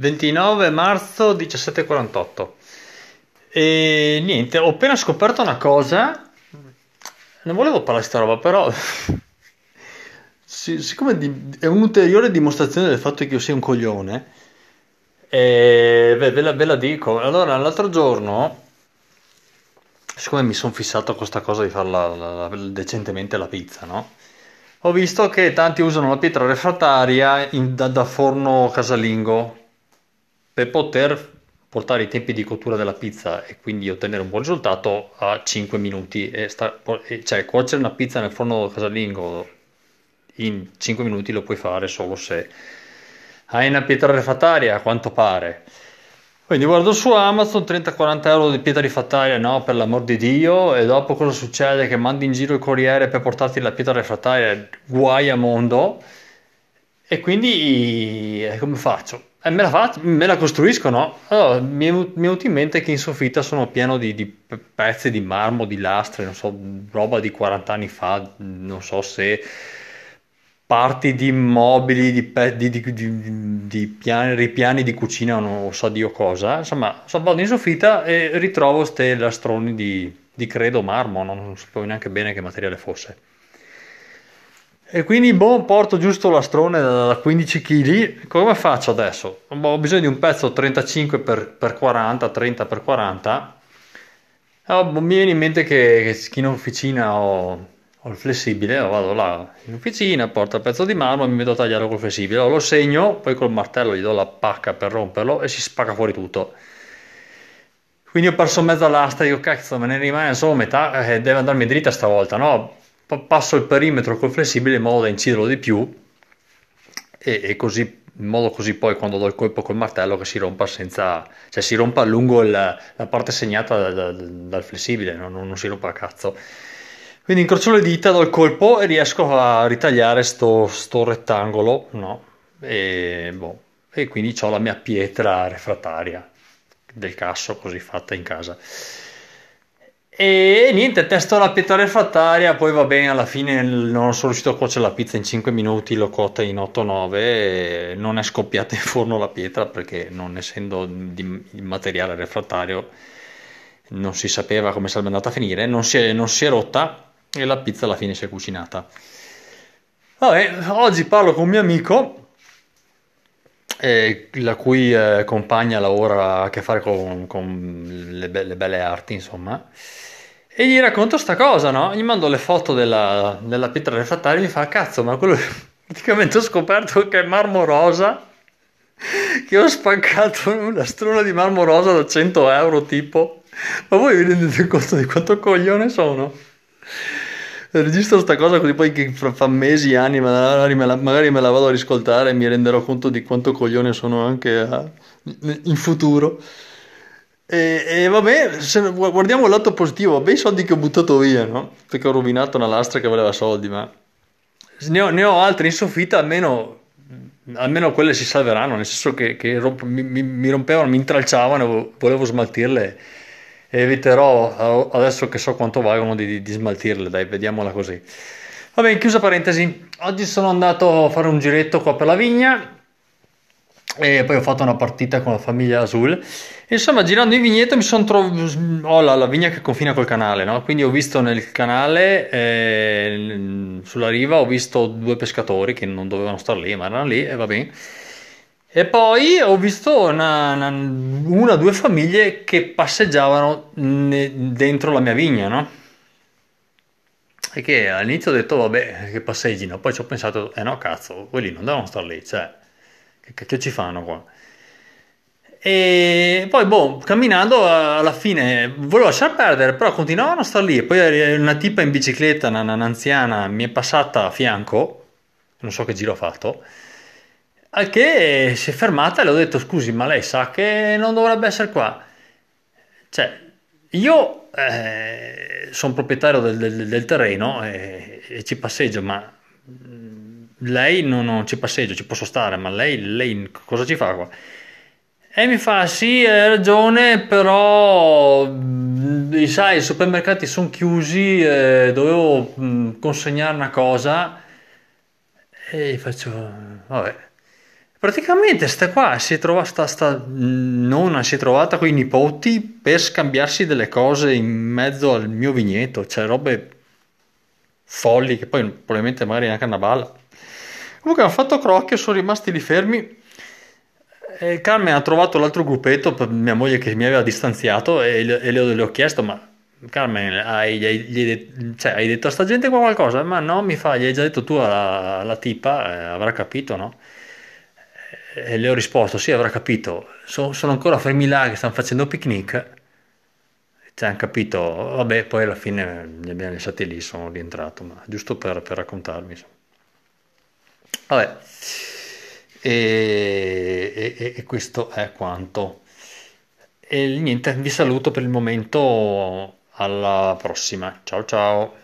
29 marzo 17.48 e niente, ho appena scoperto una cosa, non volevo parlare di sta roba, però siccome è un'ulteriore dimostrazione del fatto che io sia un coglione, e ve, ve, la, ve la dico. Allora, l'altro giorno, siccome mi sono fissato con questa cosa di farla decentemente la pizza, no? Ho visto che tanti usano la pietra refrattaria in, da, da forno casalingo per poter portare i tempi di cottura della pizza e quindi ottenere un buon risultato a 5 minuti. E sta, cioè, cuocere una pizza nel forno casalingo in 5 minuti lo puoi fare solo se hai una pietra refrattaria, a quanto pare. Quindi guardo su Amazon 30-40 euro di pietra refrattaria, no, per l'amor di Dio, e dopo cosa succede? Che mandi in giro il corriere per portarti la pietra refrattaria, guai a mondo, e quindi eh, come faccio? Eh, me, la faccio, me la costruisco, no? Allora, mi, è, mi è venuto in mente che in soffitta sono pieno di, di, pezzi di marmo, di lastre, non so, roba di 40 anni fa, non so se parti di immobili, di, di, di, di piani, ripiani di cucina, non so Dio cosa. Insomma, vado in soffitta e ritrovo queste lastroni di, credo marmo, non sapevo neanche bene che materiale fosse. E quindi boh, porto giusto l'astrone da 15 kg. Come faccio adesso? Ho bisogno di un pezzo 35 x 40, 30 x 40. Oh, mi viene in mente che, che in officina ho, ho, il flessibile, vado là in officina, porto il pezzo di marmo e mi metto a tagliare col flessibile. Lo segno, poi col martello gli do la pacca per romperlo e si spacca fuori tutto. Quindi ho perso mezza lastra, dico cazzo, me ne rimane solo metà, eh, deve andarmi dritta stavolta, no? Passo il perimetro col flessibile in modo da inciderlo di più e, e così in modo così poi quando do il colpo col martello che si rompa senza cioè si rompa lungo il, la parte segnata da, da, dal flessibile non, non, si rompa a cazzo quindi incrocio le dita do il colpo e riesco a ritagliare sto, sto rettangolo no? e, boh, e quindi ho la mia pietra refrattaria del casso così fatta in casa e niente, testo la pietra refrattaria, poi va bene, alla fine non sono riuscito a cuocere la pizza in 5 minuti, l'ho cotta in 8-9, non è scoppiata in forno la pietra perché non essendo di, materiale refrattario non si sapeva come sarebbe andata a finire, non si, è, non si è rotta e la pizza alla fine si è cucinata. Vabbè, oggi parlo con un mio amico eh, la cui eh, compagna lavora a che fare con, con le, be- le, belle arti, insomma. E gli racconto sta cosa, no? Gli mando le foto della, della pietra refrattaria e mi fa, cazzo, ma quello praticamente ho scoperto che è marmo rosa, che ho spaccato una struna di marmo rosa da 100 euro tipo. Ma voi vi rendete conto di quanto coglione sono? registro sta cosa così poi che fra, mesi, anni, magari me, la, magari me la vado a riscoltare e mi renderò conto di quanto coglione sono anche a, in futuro. E, e, vabbè, se, guardiamo il lato positivo, bei soldi che ho buttato via, no? Perché ho rovinato una lastra che voleva soldi, ma ne ho, ne ho altre in soffitta, almeno, almeno, quelle si salveranno, nel senso che, che romp, mi, mi, rompevano, mi intralciavano, volevo smaltirle e eviterò, adesso che so quanto valgono, di, di smaltirle, dai, vediamola così. Va bene, chiusa parentesi, oggi sono andato a fare un giretto qua per la vigna e poi ho fatto una partita con la famiglia Azul. Insomma, girando in vigneto mi sono trovato. Ho la, la, vigna che confina col canale, no? Quindi ho visto nel canale, eh, sulla riva, ho visto due pescatori che non dovevano stare lì, ma erano lì e va bene. E poi ho visto una, una o due famiglie che passeggiavano ne, dentro la mia vigna, no? E che all'inizio ho detto, vabbè, che passeggino. Poi ci ho pensato, eh no, cazzo, quelli non devono stare lì, cioè che, che ci fanno qua? E poi, boh, camminando alla fine volevo lasciar perdere, però continuavano a stare lì. Poi una tipa in bicicletta, una, un'anziana, mi è passata a fianco, non so che giro ha fatto, al che si è fermata e le ho detto: Scusi, ma lei sa che non dovrebbe essere qua? Cioè, io eh, sono proprietario del, del, del terreno e, e ci passeggio, ma lei non, non, ci passeggio, ci posso stare, ma lei, lei cosa ci fa qua? E mi fa, sì, hai ragione, però, mh, sai, i supermercati sono chiusi, eh, dovevo mh, consegnare una cosa e faccio, vabbè. Praticamente sta qua si è trovata, sta, sta nonna si è trovata con i nipoti per scambiarsi delle cose in mezzo al mio vigneto, cioè robe folli che poi probabilmente magari neanche una balla. Comunque hanno fatto crocchio, sono rimasti lì fermi. E Carmen ha trovato l'altro gruppetto mia moglie che mi aveva distanziato e, le, e le, ho chiesto ma Carmen hai, hai, cioè, hai, detto a sta gente qua qualcosa? Ma no, mi fa, gli hai già detto tu alla, alla tipa, eh, avrà capito, no? E le ho risposto, sì, avrà capito, so, sono ancora fermi là che stanno facendo picnic. Cioè, capito, vabbè, poi alla fine li abbiamo lasciati lì, sono rientrato, ma giusto per, per raccontarmi. Vabbè, e, e, e, questo è quanto. E niente, vi saluto per il momento, alla prossima. Ciao ciao.